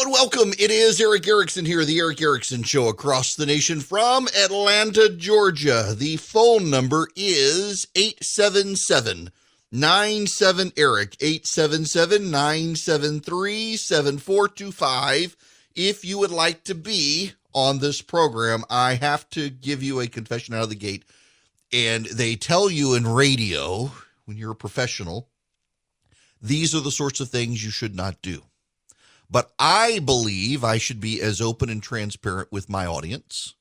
And welcome. It is Erick Erickson here, the Erick Erickson Show across the nation from Atlanta, Georgia. The phone number is 877 97 Eric, 877 973 7425. If you would like to be on this program, I have to give you a confession out of the gate. And they tell you in radio, when you're a professional, these are the sorts of things you should not do. But I believe I should be as open and transparent with my audience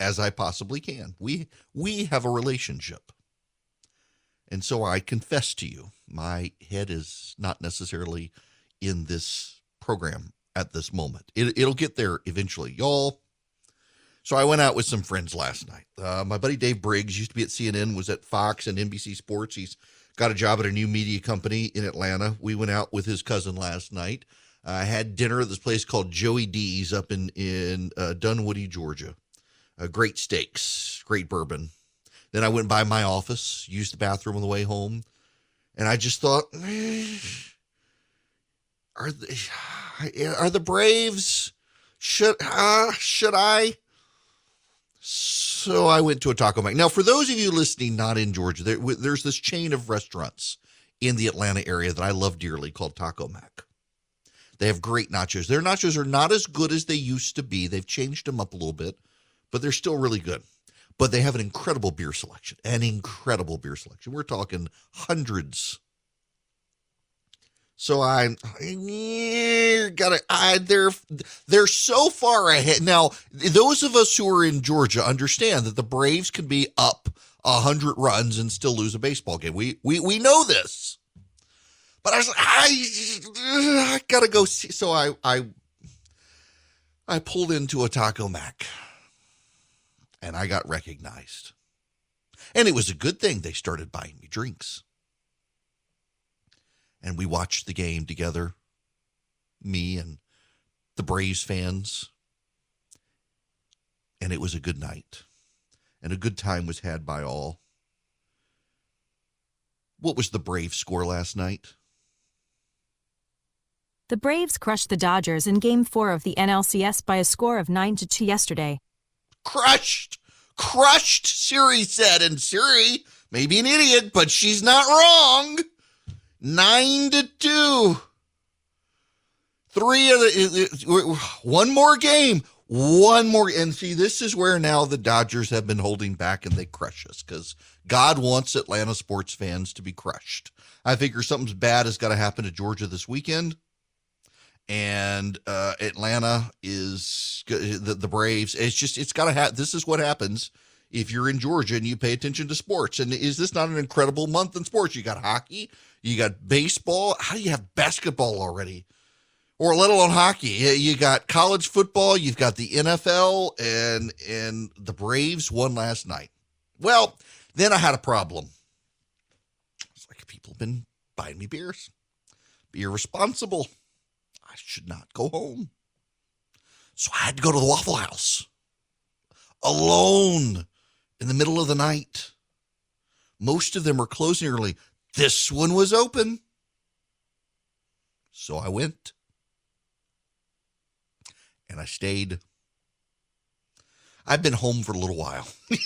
as I possibly can. We we have a relationship. And so I confess to you, my head is not necessarily in this program at this moment. It, will get there eventually, y'all. So I went out with some friends last night. Uh, my buddy Dave Briggs used to be at CNN, was at Fox and NBC Sports. He's got a job at a new media company in Atlanta. We went out with his cousin last night. I had dinner at this place called Joey D's up in in uh, Dunwoody, Georgia. Uh, great steaks, great bourbon. Then I went by my office, used the bathroom on the way home, and I just thought, eh, are the are the Braves should uh, should I? So I went to a Taco Mac. Now, for those of you listening not in Georgia, there, there's this chain of restaurants in the Atlanta area that I love dearly called Taco Mac. They have great nachos. Their nachos are not as good as they used to be. They've changed them up a little bit, but they're still really good. But they have an incredible beer selection, an incredible beer selection. We're talking hundreds. So I, I gotta, I, they're, they're so far ahead. Now, those of us who are in Georgia understand that the Braves can be up a hundred runs and still lose a baseball game. We, we, we know this. But I was like, I, I gotta go see. So I, I, I pulled into a Taco Mac, and I got recognized, and it was a good thing. They started buying me drinks, and we watched the game together. Me and the Braves fans, and it was a good night, and a good time was had by all. What was the Brave score last night? The Braves crushed the Dodgers in Game 4 of the NLCS by a score of 9 to 2 yesterday. Crushed! Crushed, Siri said. And Siri may be an idiot, but she's not wrong. 9 to 2. Three of the one more game. One more and see this is where now the Dodgers have been holding back and they crush us because God wants Atlanta sports fans to be crushed. I figure something's bad has got to happen to Georgia this weekend and uh, Atlanta is the, the Braves. It's just it's got to have. This is what happens if you're in Georgia and you pay attention to sports. And is this not an incredible month in sports? You got hockey, you got baseball. How do you have basketball already? Or let alone hockey. You got college football, you've got the NFL, and and the Braves won last night. Well, then I had a problem. It's like people have been buying me beers. Be irresponsible. I should not go home. So I had to go to the Waffle House alone in the middle of the night. Most of them are closing early. This one was open. So I went and I stayed. I've been home for a little while.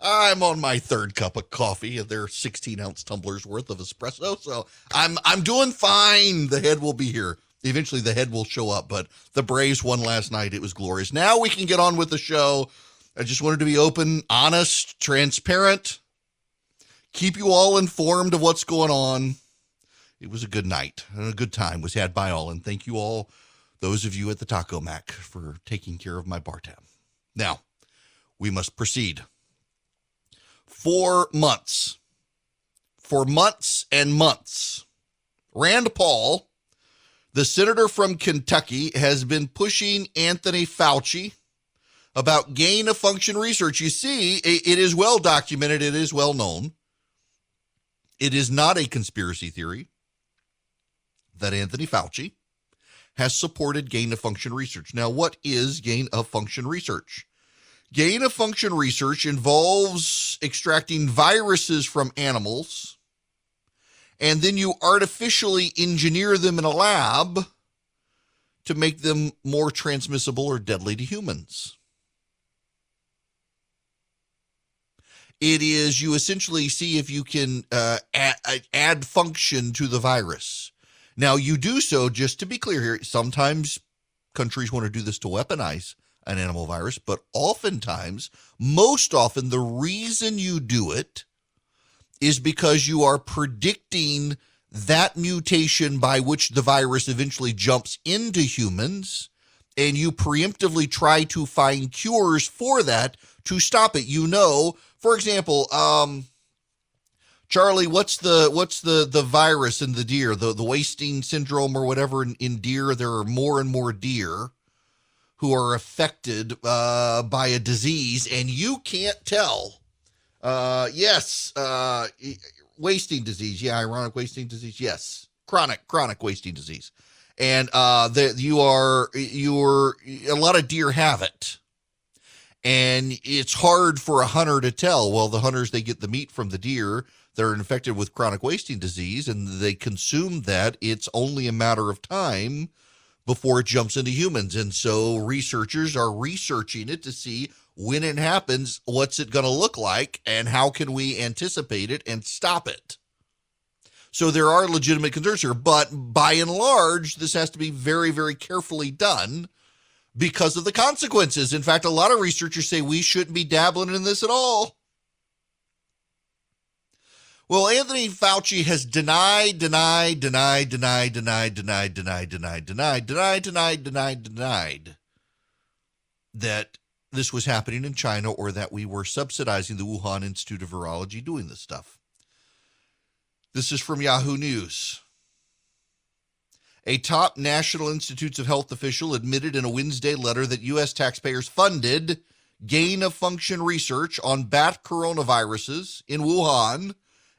I'm on my third cup of coffee. And they're 16 ounce tumblers worth of espresso, so I'm I'm doing fine. The head will be here. Eventually, the head will show up. But the Braves won last night. It was glorious. Now we can get on with the show. I just wanted to be open, honest, transparent, keep you all informed of what's going on. It was a good night and a good time was had by all. And thank you all, those of you at the Taco Mac, for taking care of my bar tab. Now, we must proceed for months. For months and months. Rand Paul, the senator from Kentucky, has been pushing Anthony Fauci about gain of function research. You see, it is well documented, it is well known. It is not a conspiracy theory that Anthony Fauci has supported gain of function research. Now, what is gain of function research? Gain of function research involves extracting viruses from animals and then you artificially engineer them in a lab to make them more transmissible or deadly to humans. It is you essentially see if you can uh, add, add function to the virus. Now, you do so, just to be clear here, sometimes countries want to do this to weaponize an animal virus, but oftentimes, most often, the reason you do it is because you are predicting that mutation by which the virus eventually jumps into humans, and you preemptively try to find cures for that to stop it. You know, for example, um, Charlie, what's the what's the the virus in the deer, the the wasting syndrome or whatever in, in deer? There are more and more deer who are affected uh, by a disease, and you can't tell. Uh, yes, uh, wasting disease. Yeah, chronic wasting disease. Yes, chronic chronic wasting disease, and uh, that you are you're a lot of deer have it, and it's hard for a hunter to tell. Well, the hunters they get the meat from the deer. They're infected with chronic wasting disease and they consume that. It's only a matter of time before it jumps into humans. And so researchers are researching it to see when it happens, what's it going to look like and how can we anticipate it and stop it? So there are legitimate concerns here, but by and large, this has to be very, very carefully done because of the consequences. In fact, a lot of researchers say we shouldn't be dabbling in this at all. Well, Anthony Fauci has denied, denied, denied, denied, denied, denied, denied, denied, denied, denied, denied, denied, denied that this was happening in China or that we were subsidizing the Wuhan Institute of Virology doing this stuff. This is from Yahoo News. A top National Institutes of Health official admitted in a Wednesday letter that U.S. taxpayers funded gain of function research on bat coronaviruses in Wuhan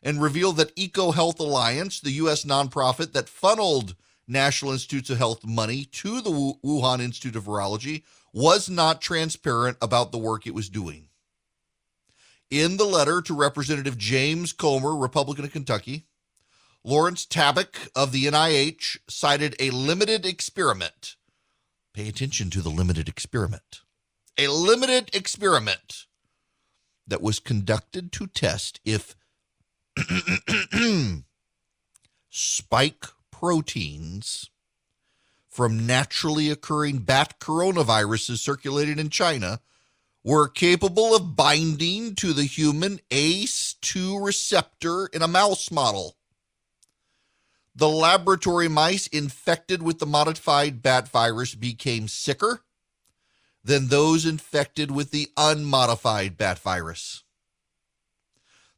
and revealed that EcoHealth Alliance, the U.S. nonprofit that funneled National Institutes of Health money to the Wuhan Institute of Virology, was not transparent about the work it was doing. In the letter to Representative James Comer, Republican of Kentucky, Lawrence Tabak of the NIH cited a limited experiment. Pay attention to the limited experiment. A limited experiment that was conducted to test if spike proteins from naturally occurring bat coronaviruses circulating in China were capable of binding to the human ACE2 receptor in a mouse model. The laboratory mice infected with the modified bat virus became sicker than those infected with the unmodified bat virus.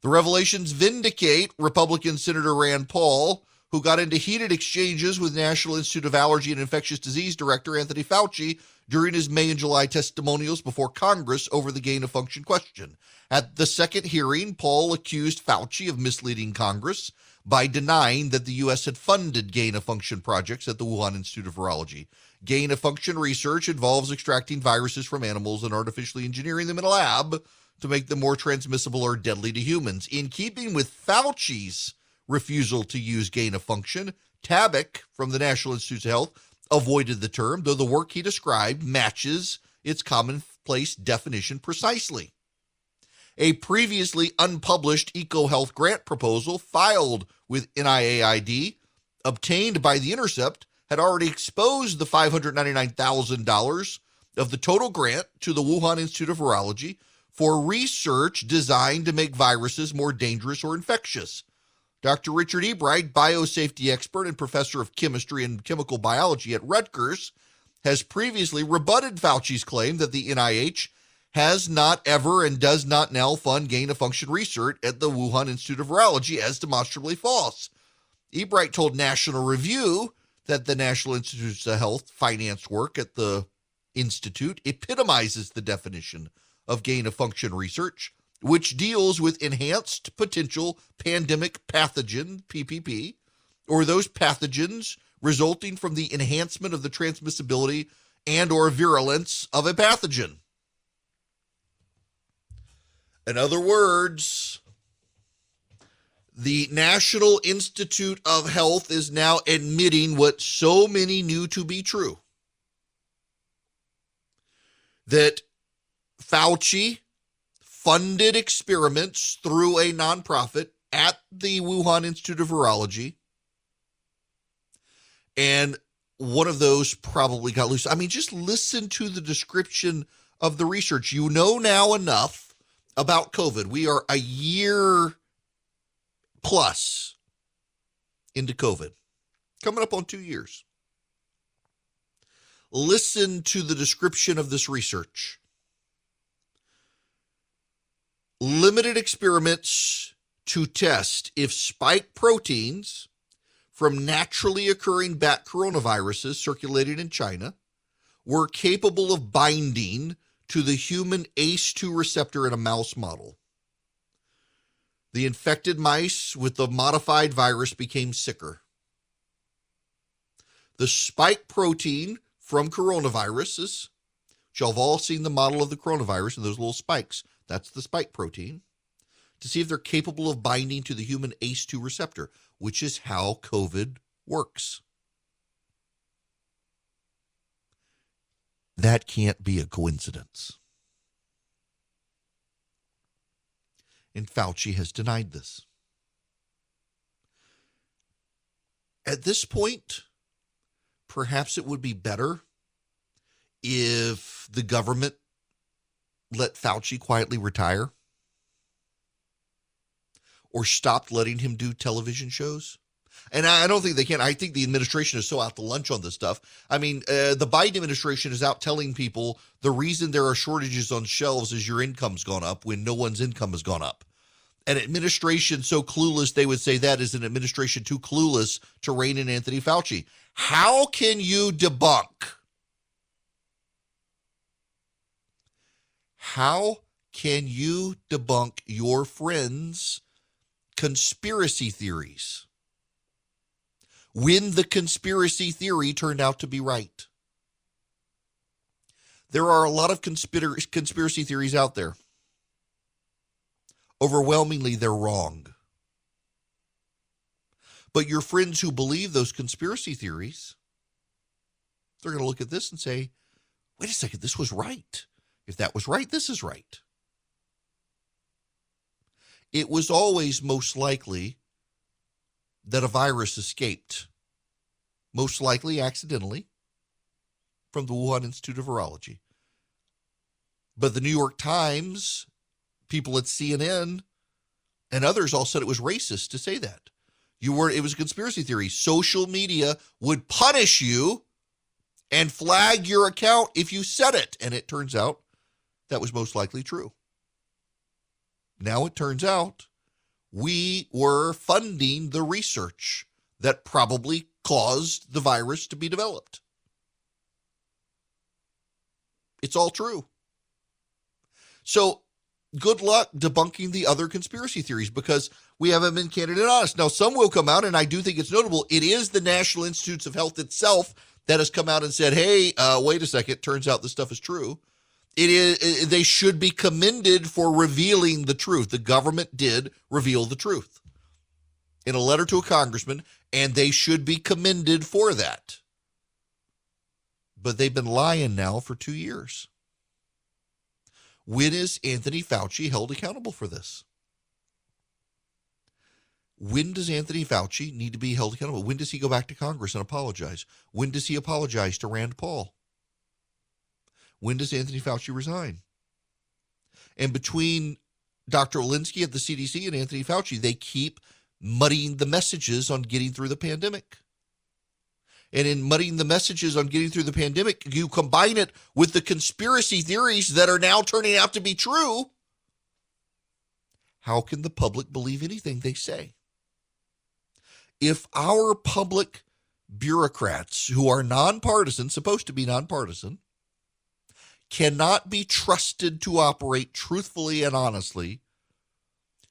The revelations vindicate Republican Senator Rand Paul, who got into heated exchanges with National Institute of Allergy and Infectious Disease Director Anthony Fauci during his May and July testimonials before Congress over the gain of function question. At the second hearing, Paul accused Fauci of misleading Congress by denying that the U.S. had funded gain of function projects at the Wuhan Institute of Virology. Gain of function research involves extracting viruses from animals and artificially engineering them in a lab to make them more transmissible or deadly to humans. In keeping with Fauci's refusal to use gain of function, Tabak from the National Institutes of Health avoided the term, though the work he described matches its commonplace definition precisely. A previously unpublished EcoHealth grant proposal filed with NIAID, obtained by The Intercept, had already exposed the $599,000 of the total grant to the Wuhan Institute of Virology for research designed to make viruses more dangerous or infectious. Dr. Richard Ebright, biosafety expert and professor of chemistry and chemical biology at Rutgers, has previously rebutted Fauci's claim that the NIH has not ever and does not now fund gain of function research at the Wuhan Institute of Virology as demonstrably false. Ebright told National Review that the National Institutes of Health finance work at the institute epitomizes the definition of gain of function research, which deals with enhanced potential pandemic pathogen, PPP, or those pathogens resulting from the enhancement of the transmissibility and or virulence of a pathogen. In other words, The National Institute of Health is now admitting what so many knew to be true that Fauci funded experiments through a nonprofit at the Wuhan Institute of Virology. And one of those probably got loose. I mean, just listen to the description of the research. You know now enough about COVID. We are a year plus into COVID, coming up on two years. Listen to the description of this research. Limited experiments to test if spike proteins from naturally occurring bat coronaviruses circulating in China were capable of binding to the human ACE2 receptor in a mouse model. The infected mice with the modified virus became sicker. The spike protein from coronaviruses, which you've all seen the model of the coronavirus and those little spikes, that's the spike protein, to see if they're capable of binding to the human ACE2 receptor, which is how COVID works. That can't be a coincidence. And Fauci has denied this. At this point, perhaps it would be better if the government let Fauci quietly retire or stopped letting him do television shows. And I don't think they can. I think the administration is so out to lunch on this stuff. I mean, uh, the Biden administration is out telling people the reason there are shortages on shelves is your income's gone up when no one's income has gone up. An administration so clueless, they would say that is an administration too clueless to rein in Anthony Fauci. How can you debunk? How can you debunk your friends' conspiracy theories? when the conspiracy theory turned out to be right. There are a lot of conspir- conspiracy theories out there. Overwhelmingly, they're wrong. But your friends who believe those conspiracy theories, they're going to look at this and say, wait a second, this was right. If that was right, this is right. It was always most likely that a virus escaped, most likely accidentally, from the Wuhan Institute of Virology. But the New York Times, people at CNN, and others all said it was racist to say that. You were it was a conspiracy theory. Social media would punish you and flag your account if you said it. And it turns out that was most likely true. Now it turns out we were funding the research that probably caused the virus to be developed. It's all true. So, good luck debunking the other conspiracy theories because we haven't been candid and honest. Now, some will come out, and I do think it's notable. It is the National Institutes of Health itself that has come out and said, hey, uh, wait a second, turns out this stuff is true it is they should be commended for revealing the truth. The government did reveal the truth in a letter to a congressman, and they should be commended for that. But they've been lying now for two years. When is Anthony Fauci held accountable for this? When does Anthony Fauci need to be held accountable? When does he go back to Congress and apologize? When does he apologize to Rand Paul? When does Anthony Fauci resign? And between Dr. Walensky at the CDC and Anthony Fauci, they keep muddying the messages on getting through the pandemic. And in muddying the messages on getting through the pandemic, you combine it with the conspiracy theories that are now turning out to be true. How can the public believe anything they say? If our public bureaucrats, who are nonpartisan, supposed to be nonpartisan, cannot be trusted to operate truthfully and honestly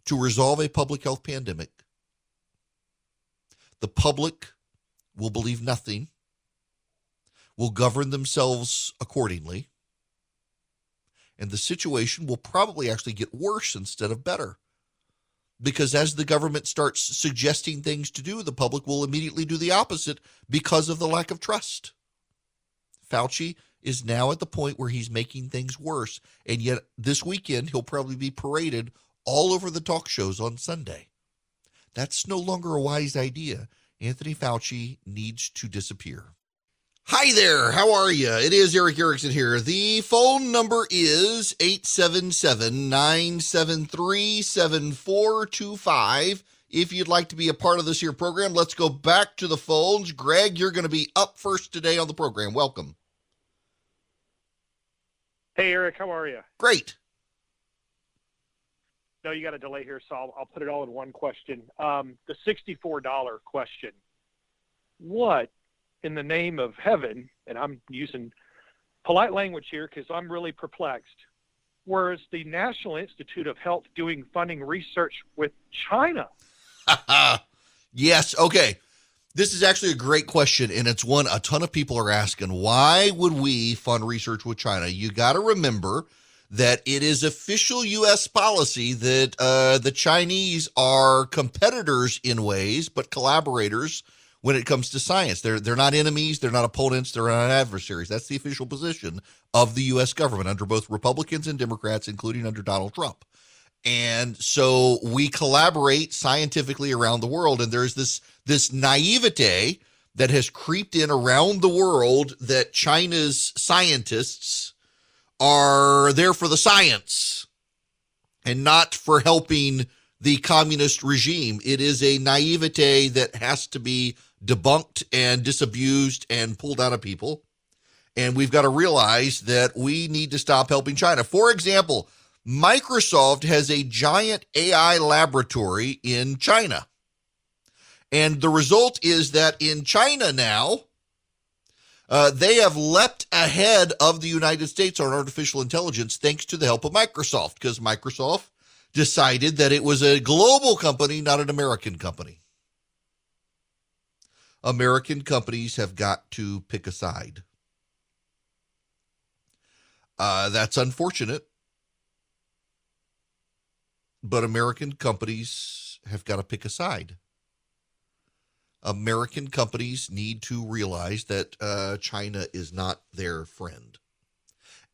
to resolve a public health pandemic. The public will believe nothing, will govern themselves accordingly, and the situation will probably actually get worse instead of better. because as the government starts suggesting things to do, the public will immediately do the opposite because of the lack of trust. Fauci is now at the point where he's making things worse. And yet, this weekend, he'll probably be paraded all over the talk shows on Sunday. That's no longer a wise idea. Anthony Fauci needs to disappear. Hi there. How are you? It is Erick Erickson here. The phone number is 877 973 7425. If you'd like to be a part of this here program, let's go back to the phones. Greg, you're going to be up first today on the program. Welcome. Hey, Eric, how are you? Great. No, you got a delay here, so I'll, I'll put it all in one question. Um, the $64 question. What in the name of heaven, and I'm using polite language here because I'm really perplexed, whereas the National Institute of Health doing funding research with China? yes. Okay. This is actually a great question, and it's one a ton of people are asking. Why would we fund research with China? You got to remember that it is official U.S. policy that uh, the Chinese are competitors in ways, but collaborators when it comes to science. They're they're not enemies, they're not opponents, they're not adversaries. That's the official position of the U.S. government under both Republicans and Democrats, including under Donald Trump. And so we collaborate scientifically around the world, and there's this this naivete that has creeped in around the world that China's scientists are there for the science and not for helping the communist regime. It is a naivete that has to be debunked and disabused and pulled out of people. And we've got to realize that we need to stop helping China. For example, Microsoft has a giant AI laboratory in China. And the result is that in China now, uh, they have leapt ahead of the United States on artificial intelligence thanks to the help of Microsoft, because Microsoft decided that it was a global company, not an American company. American companies have got to pick a side. Uh, that's unfortunate, but American companies have got to pick a side. American companies need to realize that uh, China is not their friend.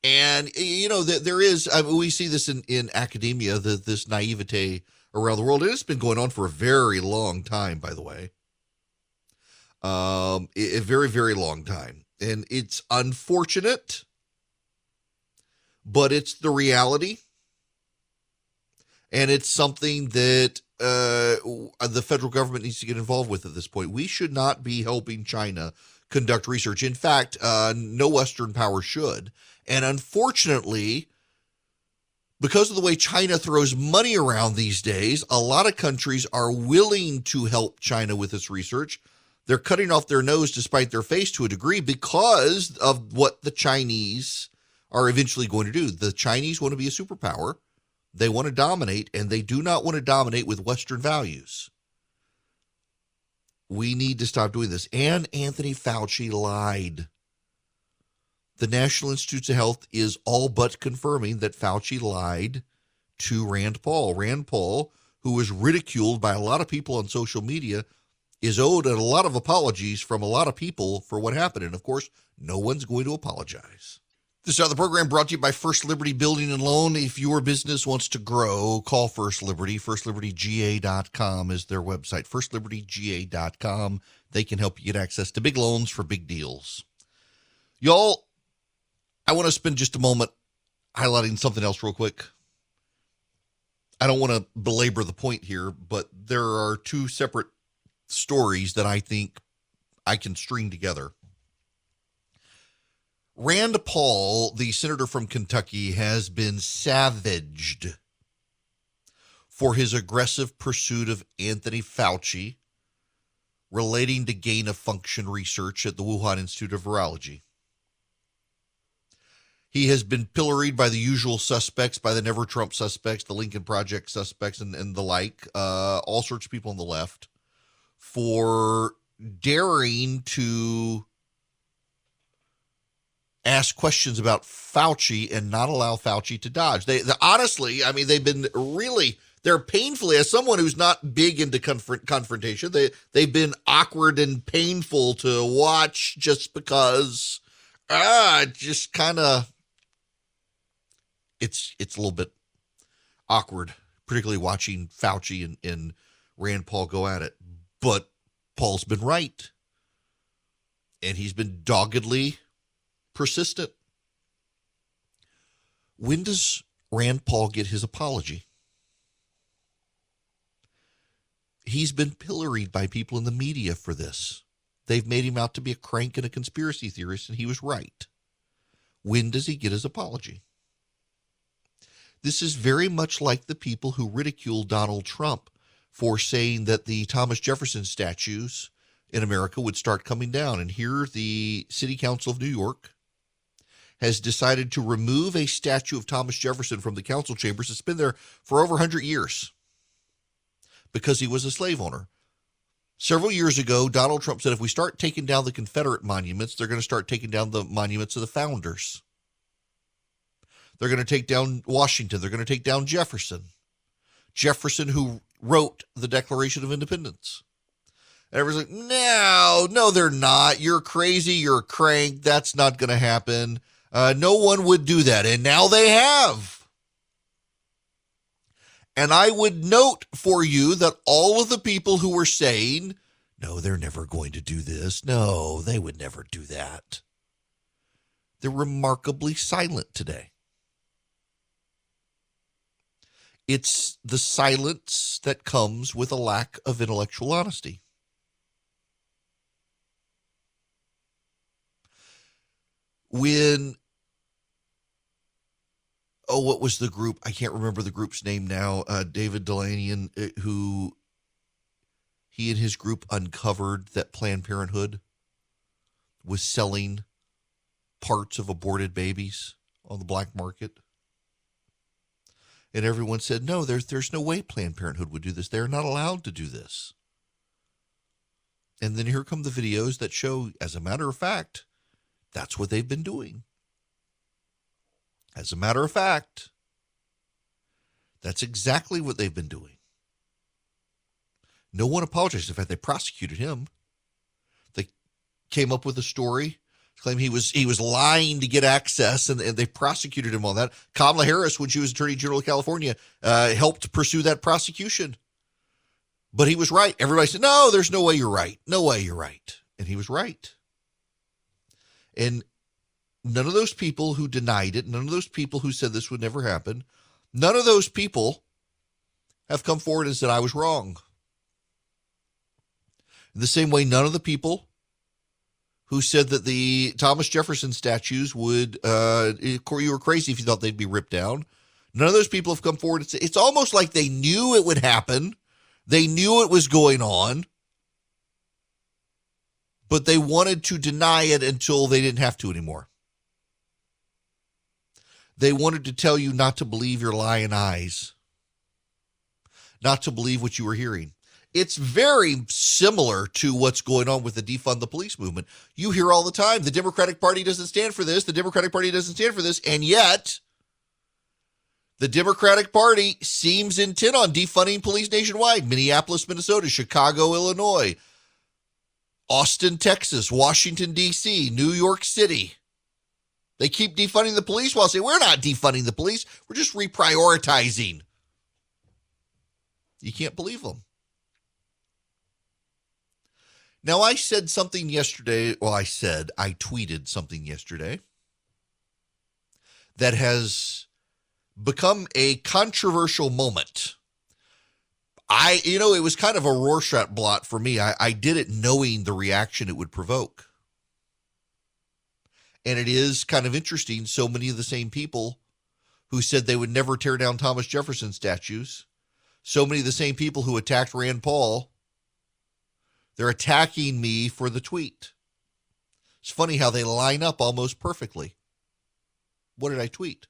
And, you know, there is, I mean, we see this in, in academia, the, this naivete around the world. It has been going on for a very long time, by the way um, a very, very long time. And it's unfortunate, but it's the reality. And it's something that uh, the federal government needs to get involved with at this point. We should not be helping China conduct research. In fact, uh, no Western power should. And unfortunately, because of the way China throws money around these days, a lot of countries are willing to help China with this research they're cutting off their nose despite their face to a degree because of what the Chinese are eventually going to do. The Chinese want to be a superpower. They want to dominate, and they do not want to dominate with Western values. We need to stop doing this. And Anthony Fauci lied. The National Institutes of Health is all but confirming that Fauci lied to Rand Paul. Rand Paul, who was ridiculed by a lot of people on social media is owed a lot of apologies from a lot of people for what happened. And of course, no one's going to apologize. This other program brought to you by First Liberty Building and Loan. If your business wants to grow, call First Liberty. FirstLibertyGA.com is their website. FirstLibertyGA.com. They can help you get access to big loans for big deals. Y'all, I want to spend just a moment highlighting something else real quick. I don't want to belabor the point here, but there are two separate stories that I think I can string together. Rand Paul, the senator from Kentucky, has been savaged for his aggressive pursuit of Anthony Fauci relating to gain of function research at the Wuhan Institute of Virology. He has been pilloried by the usual suspects, by the Never Trump suspects, the Lincoln Project suspects, and, and the like, uh, all sorts of people on the left for daring to ask questions about Fauci and not allow Fauci to dodge. They, honestly, I mean, they've been really they're painfully as someone who's not big into confront, confrontation. They they've been awkward and painful to watch just because ah, just kind of it's it's a little bit awkward, particularly watching Fauci and, and Rand Paul go at it. But Paul's been right. And he's been doggedly persistent. When does Rand Paul get his apology? He's been pilloried by people in the media for this. They've made him out to be a crank and a conspiracy theorist, and he was right. When does he get his apology? This is very much like the people who ridiculed Donald Trump for saying that the Thomas Jefferson statues in America would start coming down. And here, the City Council of New York has decided to remove a statue of Thomas Jefferson from the council chambers. It's been there for over 100 years because he was a slave owner. Several years ago, Donald Trump said if we start taking down the Confederate monuments, they're going to start taking down the monuments of the founders. They're going to take down Washington. They're going to take down Jefferson. Jefferson, who wrote the Declaration of Independence. And everyone's like, no, no, they're not. You're crazy. You're a crank. That's not going to happen. Uh, no one would do that. And now they have. And I would note for you that all of the people who were saying, no, they're never going to do this. No, they would never do that. They're remarkably silent today. It's the silence that comes with a lack of intellectual honesty. When oh, what was the group? I can't remember the group's name now. Uh, David Daleiden, uh, who he and his group uncovered that Planned Parenthood was selling parts of aborted babies on the black market. And everyone said, no, there's, there's no way Planned Parenthood would do this. They're not allowed to do this. And then here come the videos that show, as a matter of fact, that's what they've been doing. As a matter of fact, that's exactly what they've been doing. No one apologized. In fact, they prosecuted him. They came up with a story claim he was he was lying to get access, and, and, they prosecuted him on that. Kamala Harris, when she was Attorney General of California, uh, helped pursue that prosecution. But he was right. Everybody said, "No, there's no way you're right. No way you're right," and he was right. And none of those people who denied it, none of those people who said this would never happen, none of those people have come forward and said, I was wrong. In the same way, none of the people who said that the Thomas Jefferson statues would, uh, you were crazy if you thought they'd be ripped down. None of those people have come forward. It's, it's almost like they knew it would happen. They knew it was going on, but they wanted to deny it until they didn't have to anymore. They wanted to tell you not to believe your lying eyes, not to believe what you were hearing. It's very similar to what's going on with the defund the police movement. You hear all the time the Democratic Party doesn't stand for this, the Democratic Party doesn't stand for this, and yet the Democratic Party seems intent on defunding police nationwide Minneapolis, Minnesota, Chicago, Illinois, Austin, Texas, Washington, D.C., New York City. They keep defunding the police while saying, we're not defunding the police. We're just reprioritizing. You can't believe them. Now, I said something yesterday. Well, I said, I tweeted something yesterday that has become a controversial moment. I, you know, it was kind of a Rorschach blot for me. I, I did it knowing the reaction it would provoke. And it is kind of interesting. So many of the same people who said they would never tear down Thomas Jefferson statues, so many of the same people who attacked Rand Paul, they're attacking me for the tweet. It's funny how they line up almost perfectly. What did I tweet?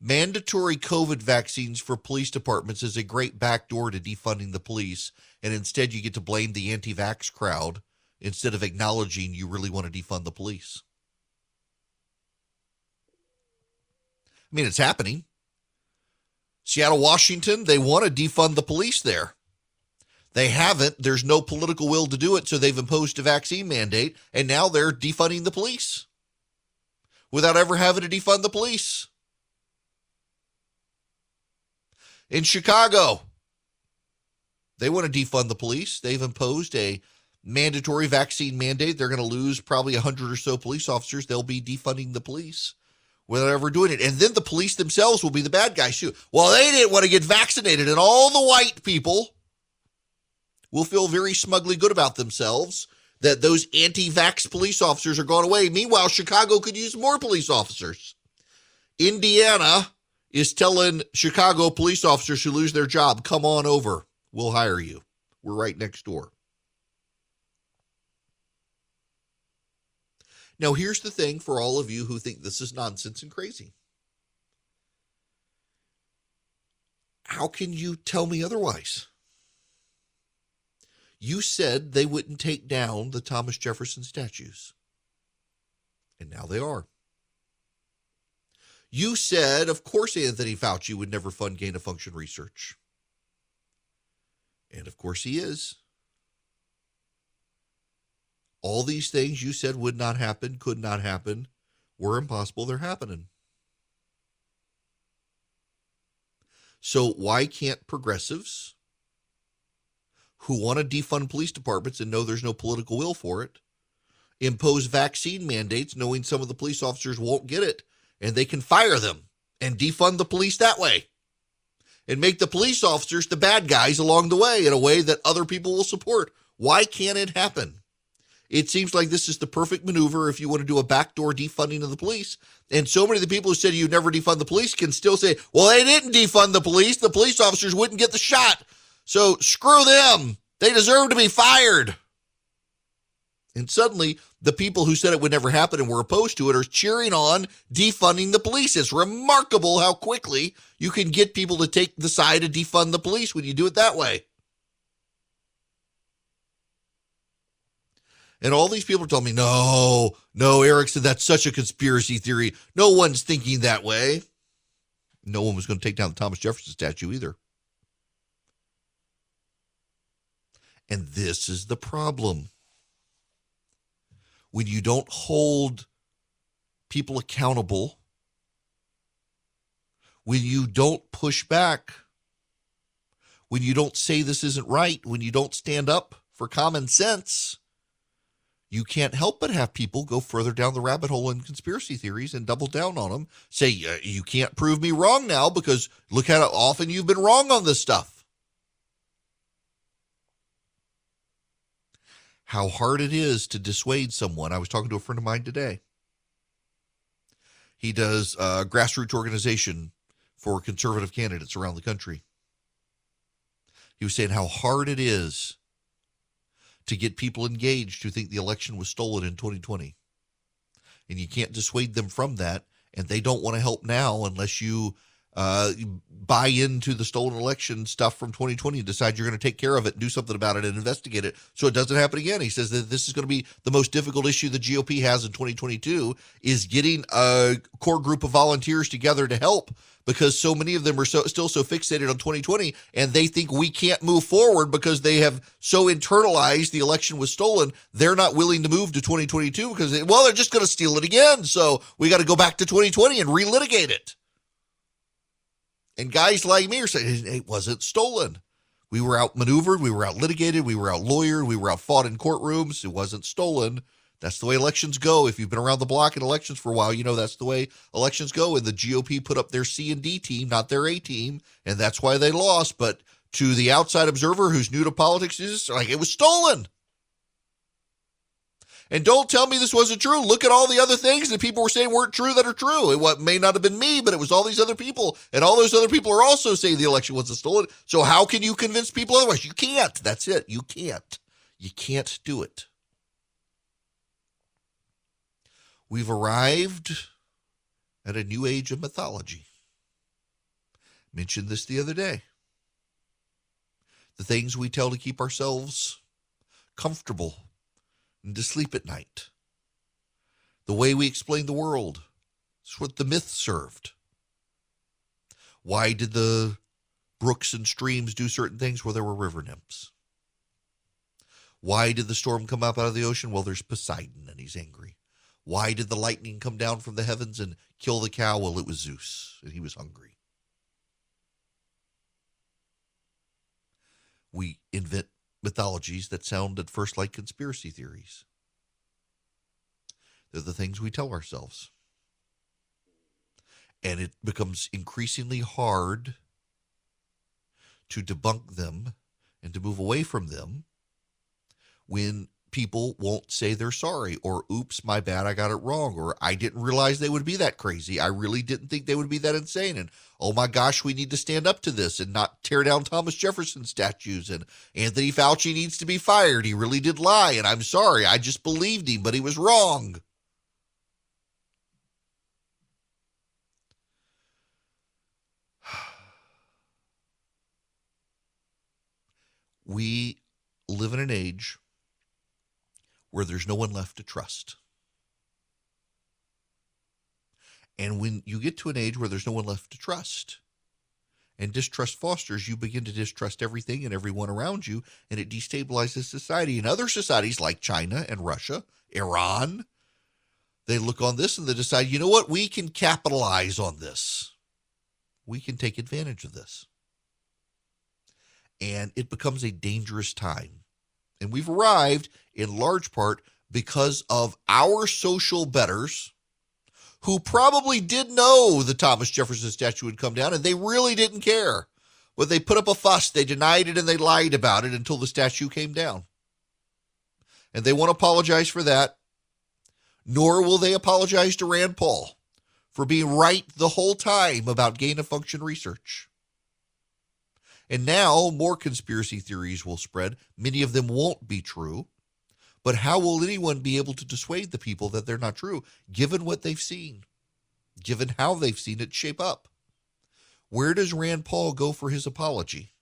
Mandatory COVID vaccines for police departments is a great backdoor to defunding the police, and instead you get to blame the anti vax crowd instead of acknowledging you really want to defund the police. I mean, it's happening. Seattle, Washington, they want to defund the police there. They haven't. There's no political will to do it, so they've imposed a vaccine mandate, and now they're defunding the police without ever having to defund the police. In Chicago, they want to defund the police. They've imposed a mandatory vaccine mandate. They're going to lose probably 100 or so police officers. They'll be defunding the police without ever doing it. And then the police themselves will be the bad guys too. Well, they didn't want to get vaccinated, and all the white people will feel very smugly good about themselves that those anti-vax police officers are gone away. Meanwhile, Chicago could use more police officers. Indiana is telling Chicago police officers who lose their job, come on over. We'll hire you. We're right next door. Now, here's the thing for all of you who think this is nonsense and crazy. How can you tell me otherwise? You said they wouldn't take down the Thomas Jefferson statues. And now they are. You said, of course, Anthony Fauci would never fund gain of function research. And of course, he is. All these things you said would not happen, could not happen, were impossible. They're happening. So, why can't progressives who want to defund police departments and know there's no political will for it impose vaccine mandates knowing some of the police officers won't get it and they can fire them and defund the police that way and make the police officers the bad guys along the way in a way that other people will support. Why can't it happen? It seems like this is the perfect maneuver if you want to do a backdoor defunding of the police. And so many of the people who said you never defund the police can still say, well, they didn't defund the police. The police officers wouldn't get the shot. So screw them. They deserve to be fired. And suddenly, the people who said it would never happen and were opposed to it are cheering on defunding the police. It's remarkable how quickly you can get people to take the side to defund the police when you do it that way. And all these people are telling me, no, no, Erickson, that's such a conspiracy theory. No one's thinking that way. No one was going to take down the Thomas Jefferson statue either. And this is the problem when you don't hold people accountable, when you don't push back, when you don't say this isn't right, when you don't stand up for common sense, you can't help but have people go further down the rabbit hole in conspiracy theories and double down on them. Say, uh, you can't prove me wrong now because look how often you've been wrong on this stuff. how hard it is to dissuade someone. I was talking to a friend of mine today. He does a grassroots organization for conservative candidates around the country. He was saying how hard it is to get people engaged who think the election was stolen in 2020. And you can't dissuade them from that. And they don't want to help now unless you uh, buy into the stolen election stuff from 2020 and decide you're going to take care of it, do something about it, and investigate it so it doesn't happen again. He says that this is going to be the most difficult issue the GOP has in 2022 is getting a core group of volunteers together to help because so many of them are so, still so fixated on 2020 and they think we can't move forward because they have so internalized the election was stolen. They're not willing to move to 2022 because, they, well, they're just going to steal it again. So we got to go back to 2020 and relitigate it. And guys like me are saying it wasn't stolen. We were outmaneuvered, we were out litigated, we were out lawyered, we were out fought in courtrooms. It wasn't stolen. That's the way elections go. If you've been around the block in elections for a while, you know that's the way elections go. And the GOP put up their C and D team, not their A team, and that's why they lost. But to the outside observer who's new to politics, is like it was stolen. And don't tell me this wasn't true. Look at all the other things that people were saying weren't true that are true. It what may not have been me, but it was all these other people. And all those other people are also saying the election wasn't stolen. So how can you convince people otherwise? You can't. That's it. You can't. You can't do it. We've arrived at a new age of mythology. Mentioned this the other day. The things we tell to keep ourselves comfortable and to sleep at night. The way we explain the world is what the myth served. Why did the brooks and streams do certain things? Well, there were river nymphs. Why did the storm come up out of the ocean? Well, there's Poseidon and he's angry. Why did the lightning come down from the heavens and kill the cow? Well, it was Zeus and he was hungry. We invent mythologies that sound at first like conspiracy theories. They're the things we tell ourselves. And it becomes increasingly hard to debunk them and to move away from them when people won't say they're sorry or oops my bad i got it wrong or i didn't realize they would be that crazy. I really didn't think they would be that insane and oh my gosh we need to stand up to this and not tear down thomas jefferson statues and anthony fauci needs to be fired. He really did lie and i'm sorry. I just believed him but he was wrong. We live in an age where there's no one left to trust. And when you get to an age where there's no one left to trust, and distrust fosters, you begin to distrust everything and everyone around you, and it destabilizes society. And other societies like China and Russia, Iran, they look on this and they decide, you know what, we can capitalize on this. We can take advantage of this. And it becomes a dangerous time. And we've arrived in large part because of our social betters who probably did know the Thomas Jefferson statue would come down and they really didn't care. But they put up a fuss, they denied it, and they lied about it until the statue came down. And they won't apologize for that, nor will they apologize to Rand Paul for being right the whole time about gain of function research. And now more conspiracy theories will spread. Many of them won't be true. But how will anyone be able to dissuade the people that they're not true, given what they've seen, given how they've seen it shape up? Where does Rand Paul go for his apology?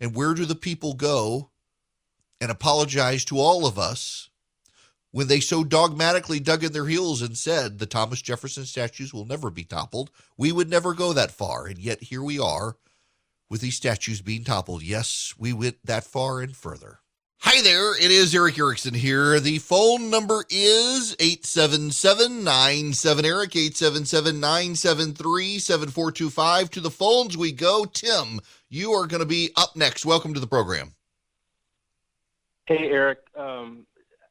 And where do the people go and apologize to all of us when they so dogmatically dug in their heels and said the Thomas Jefferson statues will never be toppled? We would never go that far. And yet here we are with these statues being toppled. Yes, we went that far and further. Hi there, it is Erick Erickson here. The phone number is 877-97-ERIC, 877-973-7425. To the phones we go. Tim, you are going to be up next. Welcome to the program. Hey, Erick. Um,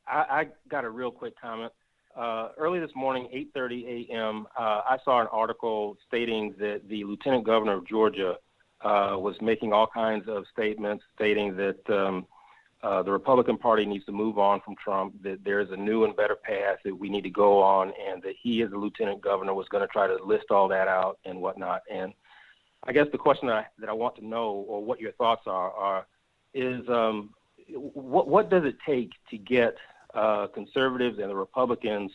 I, I, got a real quick comment. Uh, early this morning, 8.30 a.m., uh, I saw an article stating that the lieutenant governor of Georgia uh, was making all kinds of statements stating that um, – uh, the Republican Party needs to move on from Trump, that there is a new and better path that we need to go on, and that he, as a lieutenant governor, was going to try to list all that out and whatnot. And I guess the question that I, that I want to know, or what your thoughts are, are is um, what, what does it take to get uh, conservatives and the Republicans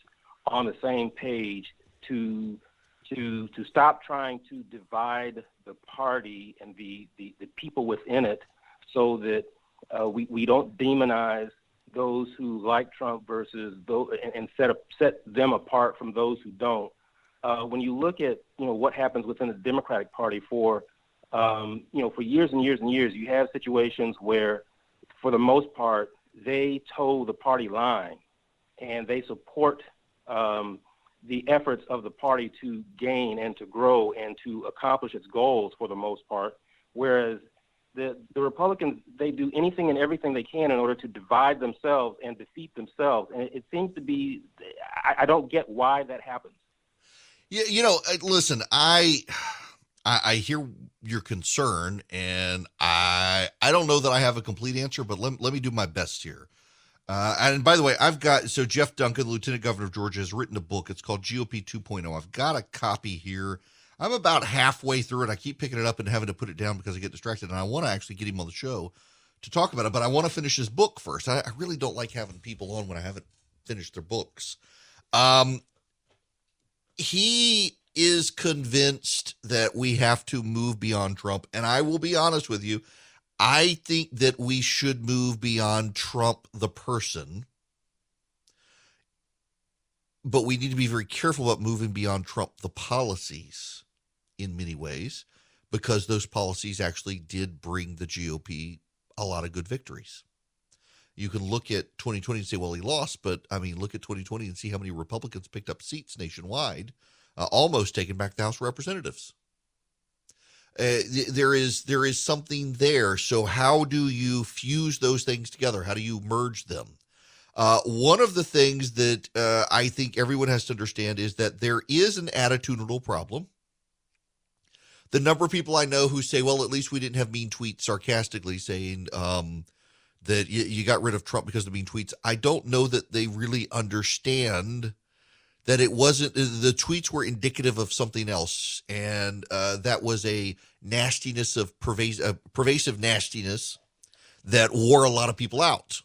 on the same page to to to stop trying to divide the party and the, the, the people within it so that uh, we, we don't demonize those who like Trump versus those, and, and set, set them apart from those who don't. Uh, when you look at you know what happens within the Democratic Party for um, you know for years and years and years, you have situations where, for the most part, they toe the party line, and they support um, the efforts of the party to gain and to grow and to accomplish its goals for the most part. Whereas the, the Republicans, they do anything and everything they can in order to divide themselves and defeat themselves. And it, it seems to be, I, I, don't get why that happens. Yeah, you know, listen, I, I, I hear your concern, and I, I don't know that I have a complete answer, but let, let me do my best here. Uh, and by the way, I've got so Jeff Duncan, Lieutenant Governor of Georgia, has written a book. It's called GOP 2.0. I've got a copy here. I'm about halfway through it. I keep picking it up and having to put it down because I get distracted. And I want to actually get him on the show to talk about it, but I want to finish his book first. I, I really don't like having people on when I haven't finished their books. Um, he is convinced that we have to move beyond Trump. And I will be honest with you, I think that we should move beyond Trump, the person. But we need to be very careful about moving beyond Trump, the policies in many ways because those policies actually did bring the GOP a lot of good victories. You can look at 2020 and say, well, he lost, but I mean, look at 2020 and see how many Republicans picked up seats nationwide, uh, almost taking back the House of Representatives. Uh, there is there is something there. So how do you fuse those things together? How do you merge them? Uh, one of the things that uh, I think everyone has to understand is that there is an attitudinal problem. The number of people I know who say, "Well, at least we didn't have mean tweets," sarcastically saying um, that you, you got rid of Trump because of mean tweets. I don't know that they really understand that it wasn't the tweets were indicative of something else, and uh, that was a nastiness of pervasive, uh, pervasive nastiness that wore a lot of people out.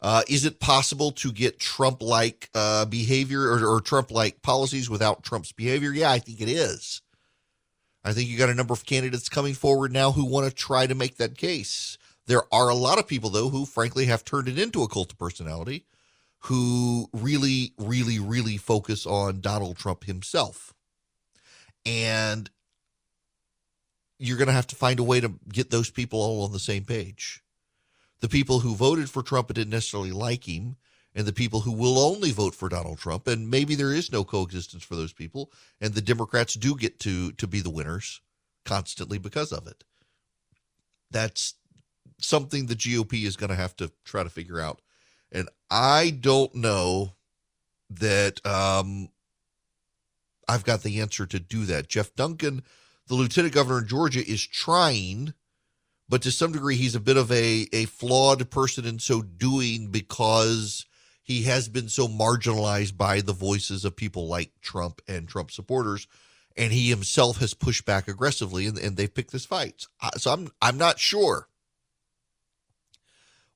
Uh, is it possible to get Trump-like uh, behavior or, or Trump-like policies without Trump's behavior? Yeah, I think it is. I think you got a number of candidates coming forward now who want to try to make that case. There are a lot of people, though, who frankly have turned it into a cult of personality who really, really, really focus on Donald Trump himself. And you're going to have to find a way to get those people all on the same page. The people who voted for Trump but didn't necessarily like him, and the people who will only vote for Donald Trump, and maybe there is no coexistence for those people, and the Democrats do get to to be the winners constantly because of it. That's something the GOP is going to have to try to figure out and I don't know that um, I've got the answer to do that. Jeff Duncan, the lieutenant governor in Georgia, is trying, but to some degree, he's a bit of a, a flawed person in so doing because he has been so marginalized by the voices of people like Trump and Trump supporters. And he himself has pushed back aggressively, and, and they've picked this fight. So I'm I'm not sure.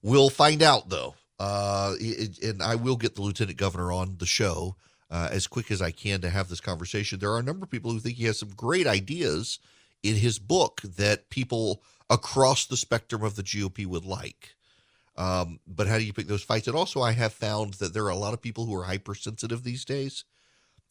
We'll find out though. Uh, and I will get the lieutenant governor on the show uh, as quick as I can to have this conversation. There are a number of people who think he has some great ideas in his book that people across the spectrum of the GOP would like. Um, but how do you pick those fights? And also, I have found that there are a lot of people who are hypersensitive these days.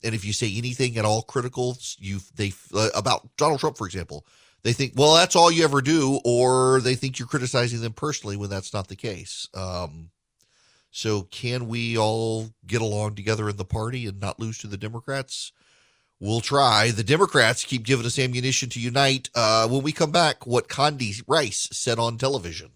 And if you say anything at all critical, you they uh, about Donald Trump, for example, they think, well, that's all you ever do, or they think you're criticizing them personally when that's not the case. Um, so, can we all get along together in the party and not lose to the Democrats? We'll try. The Democrats keep giving us ammunition to unite. Uh, when we come back, what Condi Rice said on television.